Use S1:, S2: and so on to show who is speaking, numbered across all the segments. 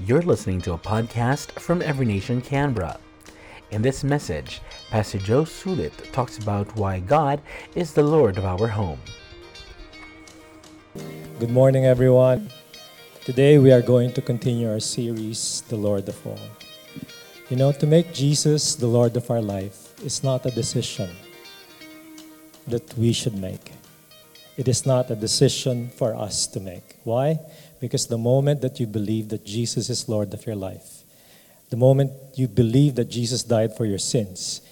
S1: You're listening to a podcast from Every Nation Canberra. In this message, Pastor Joe Sulit talks about why God is the Lord of our home.
S2: Good morning, everyone. Today we are going to continue our series, The Lord of All. You know, to make Jesus the Lord of our life is not a decision that we should make. It is not a decision for us to make. Why? Because the moment that you believe that Jesus is Lord of your life, the moment you believe that Jesus died for your sins,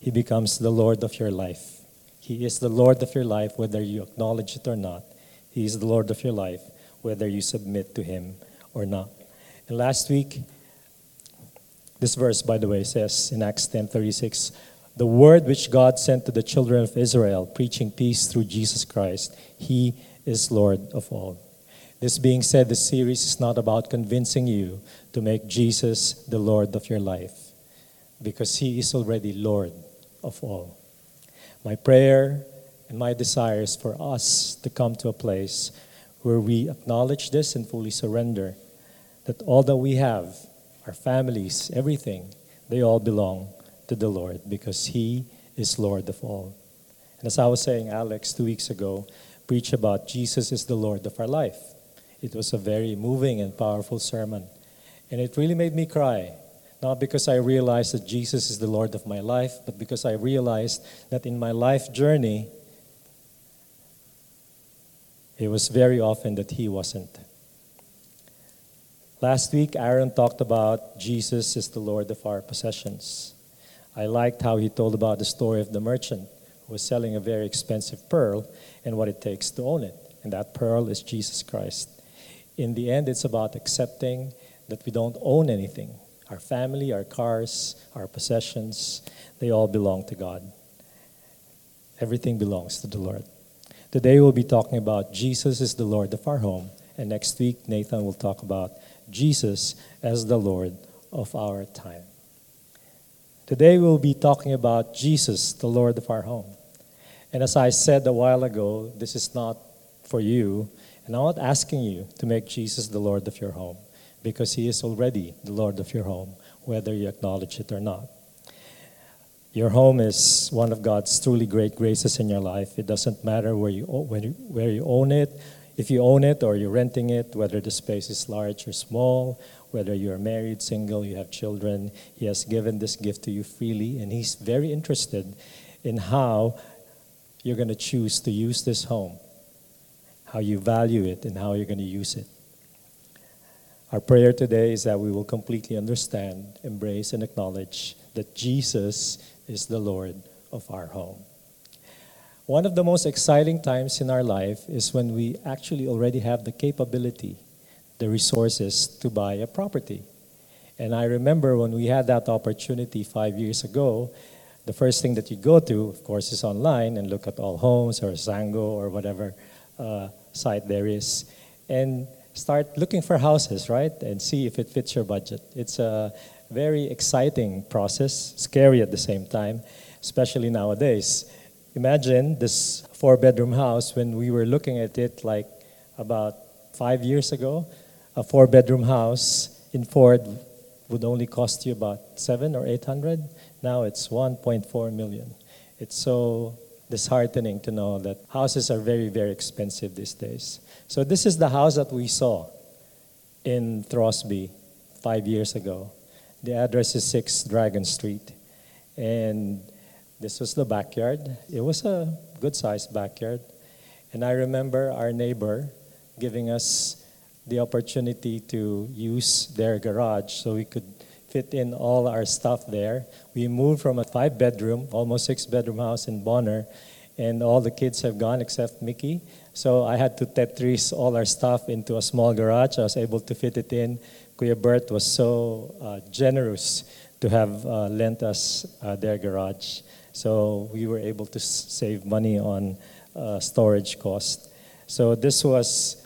S2: He becomes the Lord of your life. He is the Lord of your life whether you acknowledge it or not. He is the Lord of your life whether you submit to Him or not. And last week, this verse, by the way, says in Acts 10:36, "The word which God sent to the children of Israel, preaching peace through Jesus Christ, He is Lord of all." This being said, the series is not about convincing you to make Jesus the Lord of your life, because He is already Lord of all. My prayer and my desire is for us to come to a place where we acknowledge this and fully surrender that all that we have, our families, everything, they all belong to the Lord because He is Lord of all. And as I was saying, Alex, two weeks ago, preached about Jesus is the Lord of our life. It was a very moving and powerful sermon. And it really made me cry. Not because I realized that Jesus is the Lord of my life, but because I realized that in my life journey, it was very often that He wasn't. Last week, Aaron talked about Jesus is the Lord of our possessions. I liked how he told about the story of the merchant who was selling a very expensive pearl and what it takes to own it. And that pearl is Jesus Christ. In the end, it's about accepting that we don't own anything. Our family, our cars, our possessions, they all belong to God. Everything belongs to the Lord. Today we'll be talking about Jesus is the Lord of our home. And next week, Nathan will talk about Jesus as the Lord of our time. Today we'll be talking about Jesus, the Lord of our home. And as I said a while ago, this is not for you, and I'm not asking you to make Jesus the Lord of your home, because He is already the Lord of your home, whether you acknowledge it or not. Your home is one of God's truly great graces in your life. It doesn't matter where you, where you own it, if you own it or you're renting it, whether the space is large or small, whether you're married, single, you have children, He has given this gift to you freely, and He's very interested in how you're going to choose to use this home, how you value it, and how you're going to use it. Our prayer today is that we will completely understand, embrace, and acknowledge that Jesus is the Lord of our home. One of the most exciting times in our life is when we actually already have the capability, the resources to buy a property. And I remember when we had that opportunity five years ago, the first thing that you go to, of course, is online and look at Allhomes or Zango or whatever uh, site there is, and start looking for houses, right? And see if it fits your budget. It's a very exciting process, scary at the same time, especially nowadays. Imagine this four bedroom house when we were looking at it like about five years ago. A four bedroom house in Forde would only cost you about seven or eight hundred. Now it's 1.4 million. It's so disheartening to know that houses are very, very expensive these days. So, this is the house that we saw in Throsby five years ago. The address is 6 Dragon Street. And this was the backyard. It was a good sized backyard. And I remember our neighbor giving us the opportunity to use their garage so we could fit in all our stuff there. We moved from a five bedroom, almost six bedroom house in Bonner, and all the kids have gone except Mickey. So I had to Tetris all our stuff into a small garage. I was able to fit it in. Kuya Bert was so uh, generous to have uh, lent us uh, their garage. So we were able to s- save money on uh, storage cost. So this was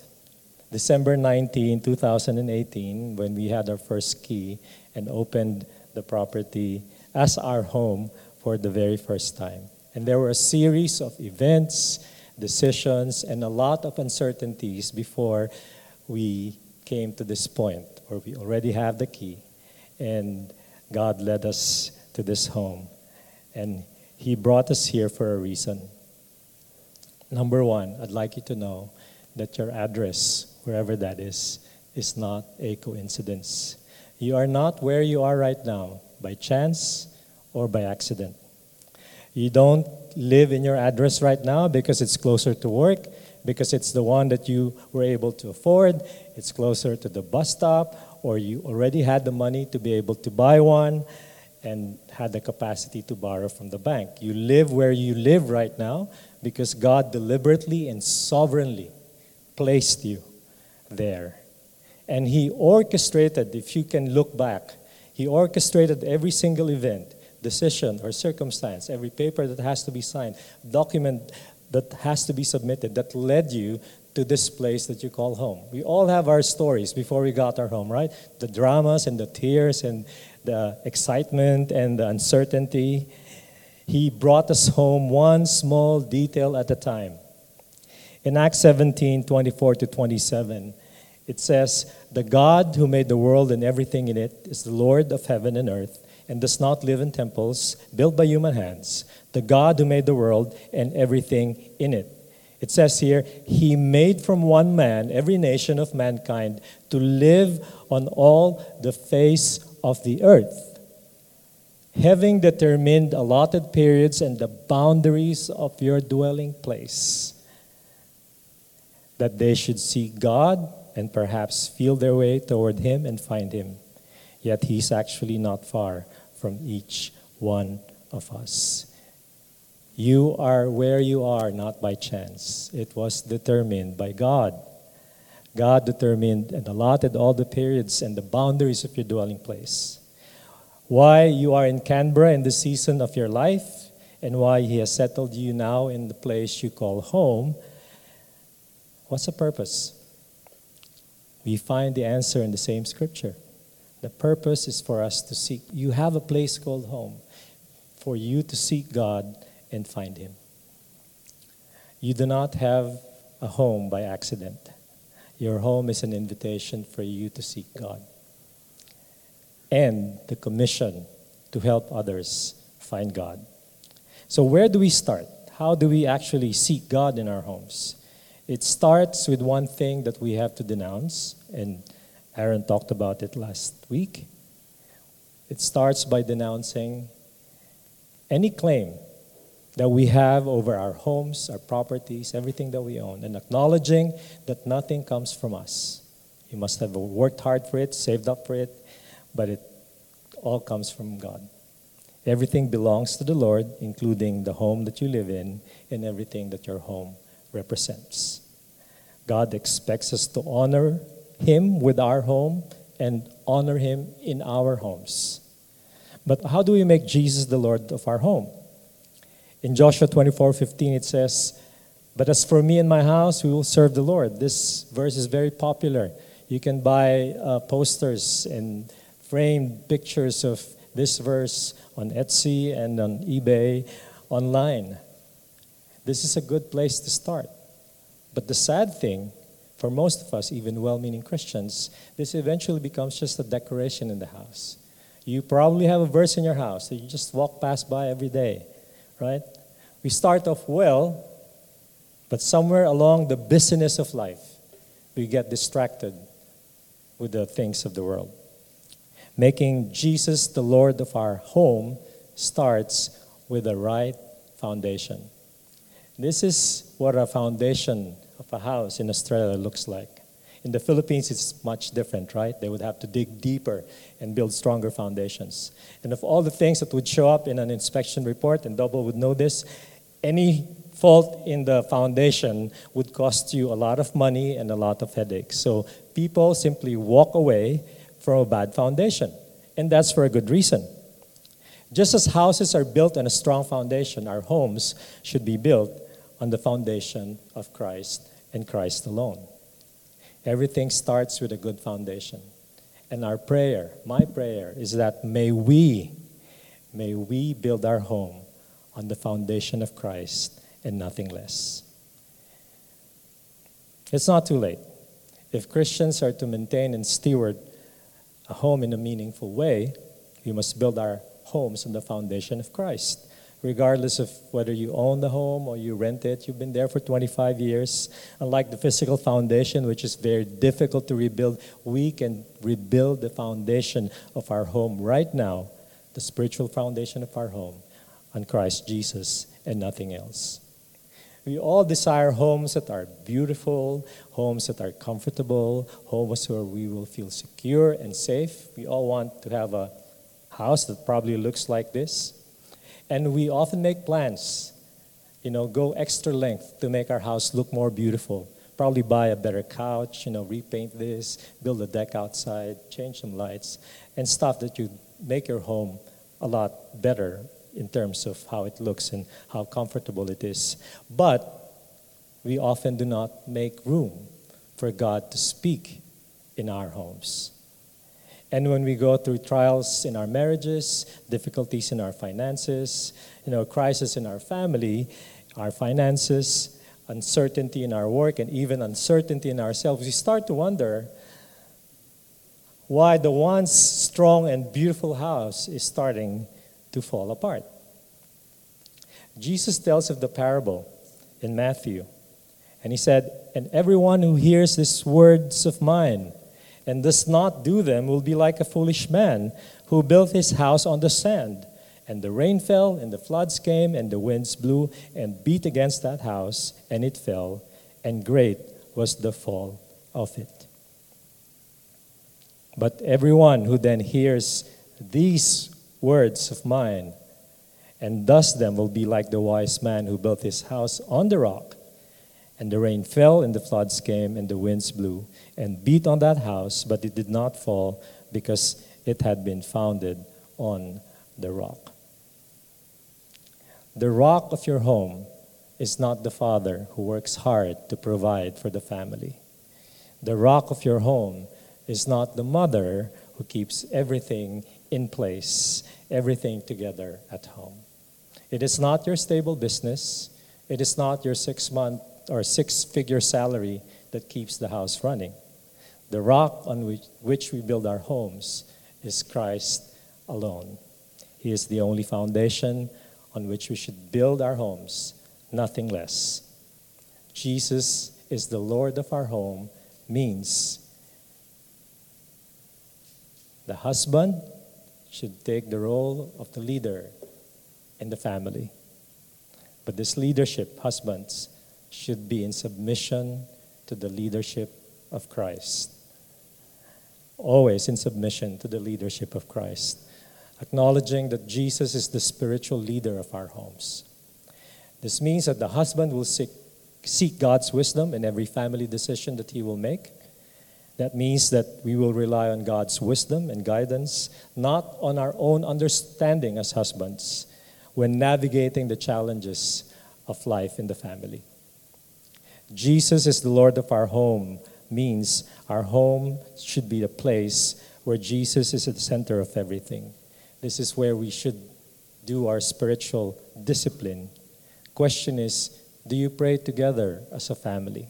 S2: December 19, 2018, when we had our first key and opened the property as our home for the very first time. And there were a series of events, decisions, and a lot of uncertainties before we came to this point where we already have the key, and God led us to this home. And He brought us here for a reason. Number one, I'd like you to know that your address, wherever that is, is not a coincidence. You are not where you are right now by chance or by accident. You don't live in your address right now because it's closer to work, because it's the one that you were able to afford, it's closer to the bus stop, or you already had the money to be able to buy one and had the capacity to borrow from the bank. You live where you live right now because God deliberately and sovereignly placed you there. And He orchestrated, if you can look back, He orchestrated every single event, decision, or circumstance, every paper that has to be signed, document that has to be submitted that led you to this place that you call home. We all have our stories before we got our home, right? The dramas and the tears and the excitement and the uncertainty. He brought us home one small detail at a time. In Acts 17 24 to 27, it says, The God who made the world and everything in it is the Lord of heaven and earth and does not live in temples built by human hands. The God who made the world and everything in it. It says here, He made from one man every nation of mankind to live on all the face of the earth, having determined allotted periods and the boundaries of your dwelling place, that they should seek God and perhaps feel their way toward Him and find Him. Yet He's actually not far from each one of us. You are where you are not by chance. It was determined by God. God determined and allotted all the periods and the boundaries of your dwelling place. Why you are in Canberra in the season of your life, and why He has settled you now in the place you call home. What's the purpose? We find the answer in the same scripture. The purpose is for us to seek. You have a place called home for you to seek God and find Him. You do not have a home by accident. Your home is an invitation for you to seek God and the commission to help others find God. So, where do we start? How do we actually seek God in our homes? It starts with one thing that we have to denounce, and Aaron talked about it last week. It starts by denouncing any claim that we have over our homes, our properties, everything that we own, and acknowledging that nothing comes from us. You must have worked hard for it, saved up for it, but it all comes from God. Everything belongs to the Lord, including the home that you live in and everything that your home represents. God expects us to honor Him with our home and honor Him in our homes. But how do we make Jesus the Lord of our home? In Joshua 24 15, it says, But as for me and my house, we will serve the Lord. This verse is very popular. You can buy uh, posters and framed pictures of this verse on Etsy and on eBay online. This is a good place to start. But the sad thing, for most of us, even well meaning Christians, this eventually becomes just a decoration in the house. You probably have a verse in your house that you just walk past by every day right? We start off well, but somewhere along the busyness of life, we get distracted with the things of the world. Making Jesus the Lord of our home starts with the right foundation. This is what a foundation of a house in Australia looks like. In the Philippines, it's much different, right? They would have to dig deeper and build stronger foundations. And of all the things that would show up in an inspection report, and Double would know this, any fault in the foundation would cost you a lot of money and a lot of headaches. So people simply walk away from a bad foundation. And that's for a good reason. Just as houses are built on a strong foundation, our homes should be built on the foundation of Christ and Christ alone. Everything starts with a good foundation. And our prayer, my prayer, is that may we, may we build our home on the foundation of Christ and nothing less. It's not too late. If Christians are to maintain and steward a home in a meaningful way, we must build our homes on the foundation of Christ. Regardless of whether you own the home or you rent it, you've been there for 25 years. Unlike the physical foundation, which is very difficult to rebuild, we can rebuild the foundation of our home right now, the spiritual foundation of our home, on Christ Jesus and nothing else. We all desire homes that are beautiful, homes that are comfortable, homes where we will feel secure and safe. We all want to have a house that probably looks like this. And we often make plans, you know, go extra length to make our house look more beautiful. Probably buy a better couch, you know, repaint this, build a deck outside, change some lights, and stuff that you make your home a lot better in terms of how it looks and how comfortable it is. But we often do not make room for God to speak in our homes. And when we go through trials in our marriages, difficulties in our finances, you know, crisis in our family, our finances, uncertainty in our work, and even uncertainty in ourselves, we start to wonder why the once strong and beautiful house is starting to fall apart. Jesus tells of the parable in Matthew, and he said, And everyone who hears these words of mine and does not do them will be like a foolish man who built his house on the sand. And the rain fell, and the floods came, and the winds blew and beat against that house, and it fell, and great was the fall of it. But everyone who then hears these words of mine and does them will be like the wise man who built his house on the rock. And the rain fell, and the floods came, and the winds blew and beat on that house, but it did not fall because it had been founded on the rock. The rock of your home is not the father who works hard to provide for the family. The rock of your home is not the mother who keeps everything in place, everything together at home. It is not your stable business. It is not your six month or six figure salary that keeps the house running. The rock on which, which we build our homes is Christ alone. He is the only foundation on which we should build our homes, nothing less. Jesus is the Lord of our home means the husband should take the role of the leader in the family. But this leadership, husbands, should be in submission to the leadership of Christ. Always in submission to the leadership of Christ, acknowledging that Jesus is the spiritual leader of our homes. This means that the husband will seek, seek God's wisdom in every family decision that he will make. That means that we will rely on God's wisdom and guidance, not on our own understanding as husbands when navigating the challenges of life in the family. Jesus is the Lord of our home means our home should be the place where Jesus is at the center of everything. This is where we should do our spiritual discipline. Question is, do you pray together as a family?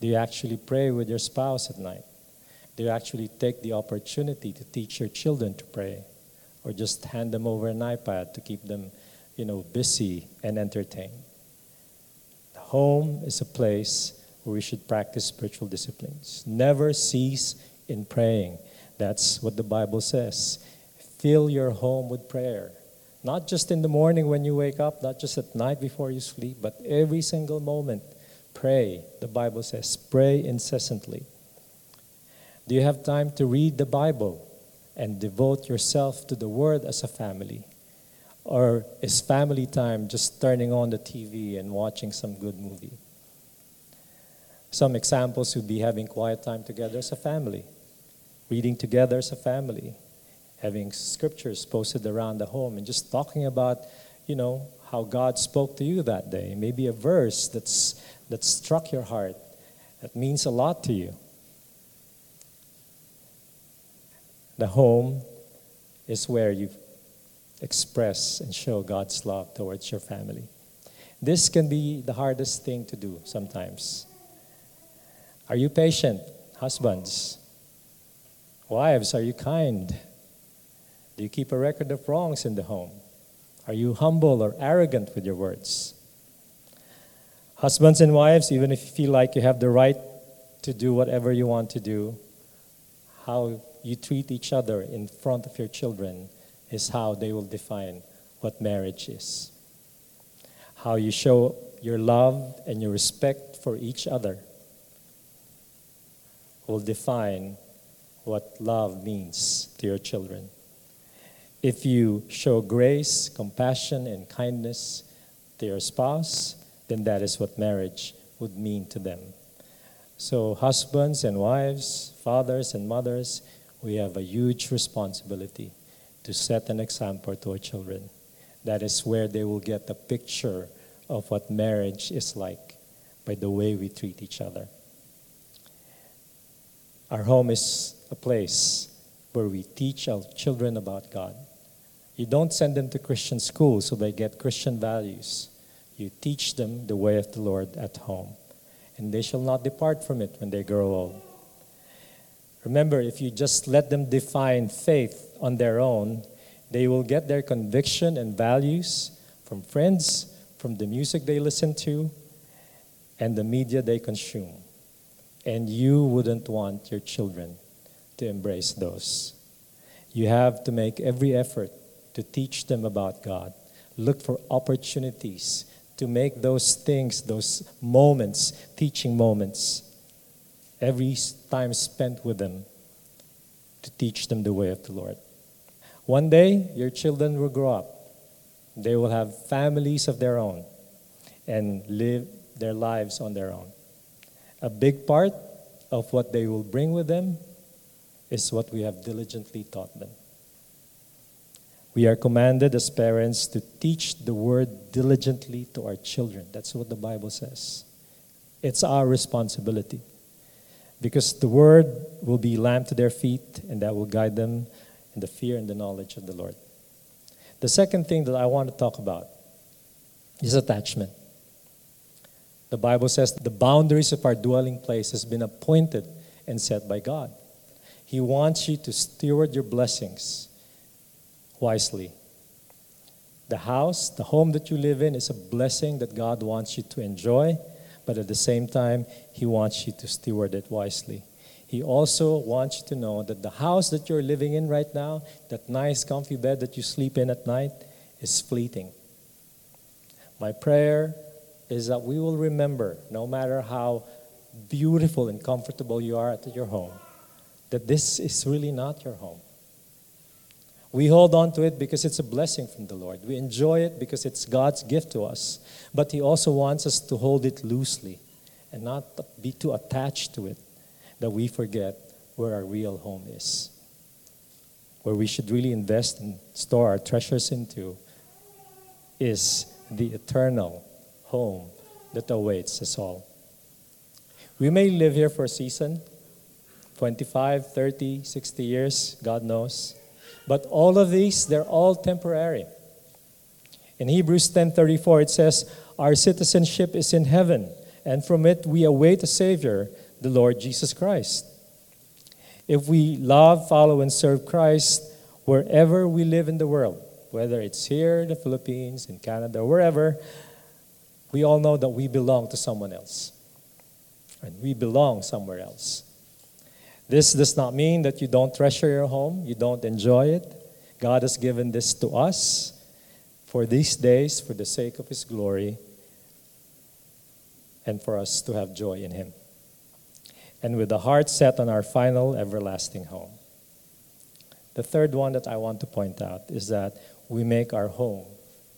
S2: Do you actually pray with your spouse at night? Do you actually take the opportunity to teach your children to pray? or just hand them over an iPad to keep them, you know, busy and entertained. Home is a place where we should practice spiritual disciplines. Never cease in praying. That's what the Bible says. Fill your home with prayer. Not just in the morning when you wake up, not just at night before you sleep, but every single moment. Pray. The Bible says, pray incessantly. Do you have time to read the Bible? and devote yourself to the Word as a family? Or is family time just turning on the TV and watching some good movie? Some examples would be having quiet time together as a family, reading together as a family, having scriptures posted around the home, and just talking about, you know, how God spoke to you that day. Maybe a verse that's, that struck your heart, that means a lot to you. The home is where you express and show God's love towards your family. This can be the hardest thing to do sometimes. Are you patient Husbands, wives, are you kind? Do you keep a record of wrongs in the home? Are you humble or arrogant with your words? Husbands and wives, even if you feel like you have the right to do whatever you want to do, how you treat each other in front of your children is how they will define what marriage is. How you show your love and your respect for each other will define what love means to your children. If you show grace, compassion, and kindness to your spouse, then that is what marriage would mean to them. So, husbands and wives, fathers and mothers, we have a huge responsibility to set an example to our children. That is where they will get a picture of what marriage is like by the way we treat each other. Our home is a place where we teach our children about God. You don't send them to Christian school so they get Christian values. You teach them the way of the Lord at home, and they shall not depart from it when they grow old. Remember, if you just let them define faith on their own, they will get their conviction and values from friends, from the music they listen to, and the media they consume. And you wouldn't want your children to embrace those. You have to make every effort to teach them about God. Look for opportunities to make those things, those moments, teaching moments, every time spent with them to teach them the way of the Lord. One day, your children will grow up. They will have families of their own and live their lives on their own. A big part of what they will bring with them is what we have diligently taught them. We are commanded as parents to teach the word diligently to our children. That's what the Bible says. It's our responsibility. Because the word will be lamp to their feet and that will guide them the fear and the knowledge of the Lord. The second thing that I want to talk about is attachment. The Bible says the boundaries of our dwelling place has been appointed and set by God. He wants you to steward your blessings wisely. The house, the home that you live in, is a blessing that God wants you to enjoy, but at the same time, He wants you to steward it wisely. He also wants you to know that the house that you're living in right now, that nice, comfy bed that you sleep in at night, is fleeting. My prayer is that we will remember, no matter how beautiful and comfortable you are at your home, that this is really not your home. We hold on to it because it's a blessing from the Lord. We enjoy it because it's God's gift to us. But He also wants us to hold it loosely and not be too attached to it that we forget where our real home is. Where we should really invest and store our treasures into is the eternal home that awaits us all. We may live here for a season 25, 30, 60 years, God knows. But all of these, they're all temporary. In Hebrews 10:34 it says, "Our citizenship is in heaven, and from it we await a savior, the Lord Jesus Christ." If we love, follow and serve Christ wherever we live in the world, whether it's here in the Philippines, in Canada, wherever, we all know that we belong to someone else. And we belong somewhere else. This does not mean that you don't treasure your home, you don't enjoy it. God has given this to us for these days, for the sake of His glory, and for us to have joy in Him. And with the heart set on our final everlasting home. The third one that I want to point out is that we make our home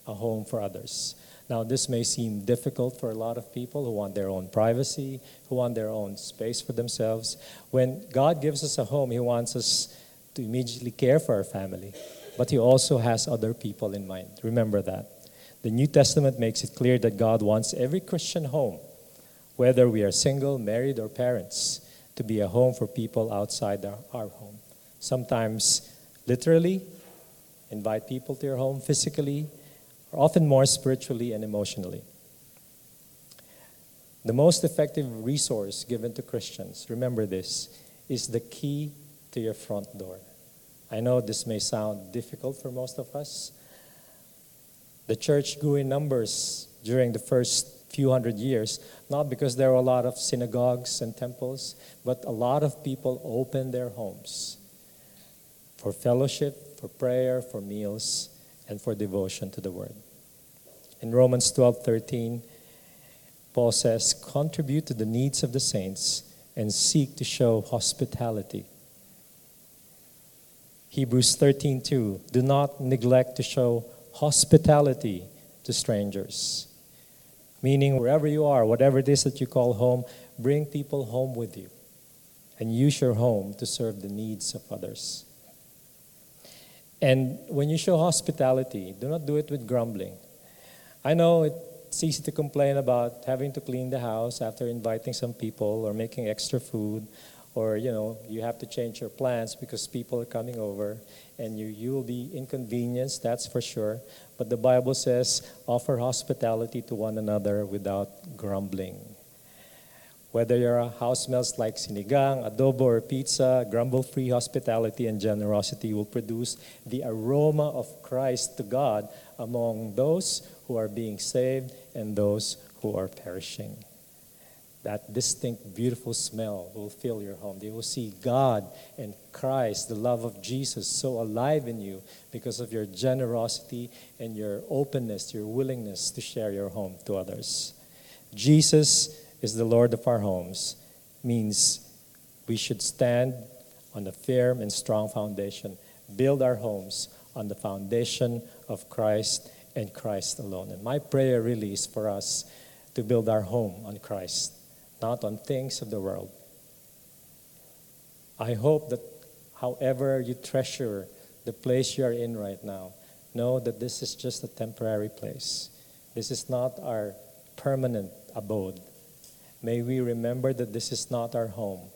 S2: a home for others. Now, this may seem difficult for a lot of people who want their own privacy, who want their own space for themselves. When God gives us a home, He wants us to immediately care for our family, but He also has other people in mind. Remember that. The New Testament makes it clear that God wants every Christian home, whether we are single, married, or parents, to be a home for people outside our, our home. Sometimes, literally, invite people to your home physically, or often more spiritually and emotionally. The most effective resource given to Christians, remember this, is the key to your front door. I know this may sound difficult for most of us. The church grew in numbers during the first few hundred years, not because there were a lot of synagogues and temples, but a lot of people opened their homes for fellowship, for prayer, for meals, and for devotion to the word. In Romans 12:13, Paul says, "Contribute to the needs of the saints and seek to show hospitality." Hebrews 13:2, "Do not neglect to show hospitality to strangers." Meaning wherever you are, whatever it is that you call home, bring people home with you and use your home to serve the needs of others. And when you show hospitality, do not do it with grumbling. I know it's easy to complain about having to clean the house after inviting some people or making extra food or you know you have to change your plans because people are coming over and you you will be inconvenienced that's for sure but the bible says offer hospitality to one another without grumbling whether your house smells like sinigang, adobo, or pizza, grumble free hospitality and generosity will produce the aroma of Christ to God among those who are being saved and those who are perishing. That distinct, beautiful smell will fill your home. They will see God and Christ, the love of Jesus, so alive in you because of your generosity and your openness, your willingness to share your home to others. Jesus is the Lord of our homes means we should stand on a firm and strong foundation, build our homes on the foundation of Christ and Christ alone. And my prayer really is for us to build our home on Christ, not on things of the world. I hope that however you treasure the place you are in right now, know that this is just a temporary place. This is not our permanent abode. May we remember that this is not our home,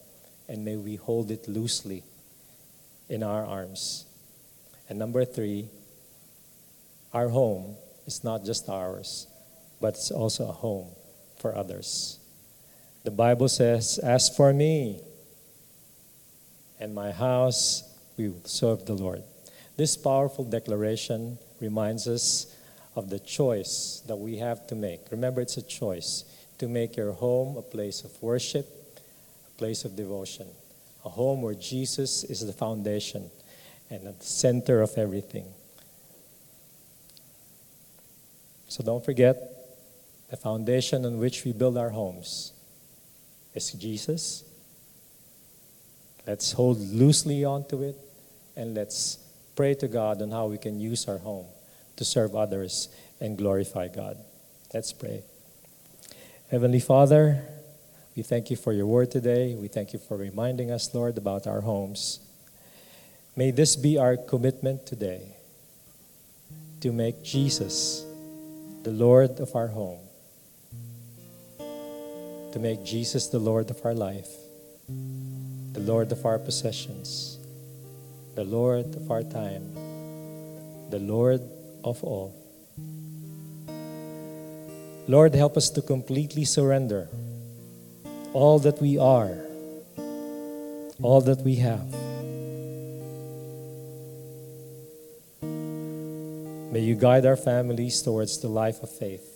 S2: and may we hold it loosely in our arms. And number three, our home is not just ours, but it's also a home for others. The Bible says, As for me and my house, we will serve the Lord. This powerful declaration reminds us of the choice that we have to make. Remember, it's a choice to make your home a place of worship, a place of devotion, a home where Jesus is the foundation and at the center of everything. So don't forget the foundation on which we build our homes is Jesus. Let's hold loosely onto it and let's pray to God on how we can use our home to serve others and glorify God. Let's pray. Heavenly Father, we thank you for your word today. We thank you for reminding us, Lord, about our homes. May this be our commitment today to make Jesus the Lord of our home, to make Jesus the Lord of our life, the Lord of our possessions, the Lord of our time, the Lord of all. Lord, help us to completely surrender all that we are, all that we have. May you guide our families towards the life of faith,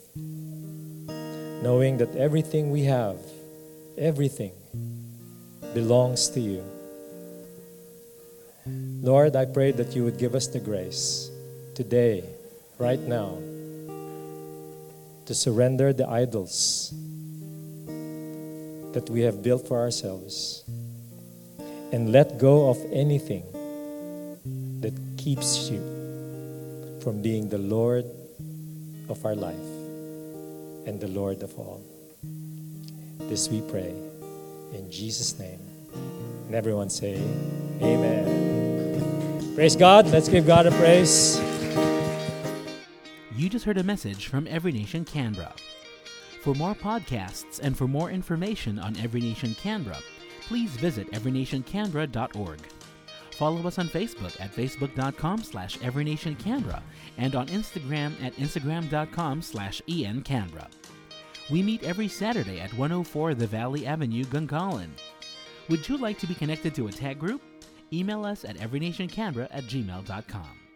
S2: knowing that everything we have, everything, belongs to you. Lord, I pray that you would give us the grace today, right now to surrender the idols that we have built for ourselves and let go of anything that keeps you from being the Lord of our life and the Lord of all. This we pray in Jesus' name. And everyone say, Amen. Praise God. Let's give God a praise.
S1: You just heard a message from Every Nation Canberra. For more podcasts and for more information on Every Nation Canberra, please visit everynationcanberra.org. Follow us on Facebook at facebook.com slash everynationcanberra and on Instagram at instagram.com slash encanberra. We meet every Saturday at 104 The Valley Avenue, Gungahlin. Would you like to be connected to a tag group? Email us at everynationcanberra at gmail.com.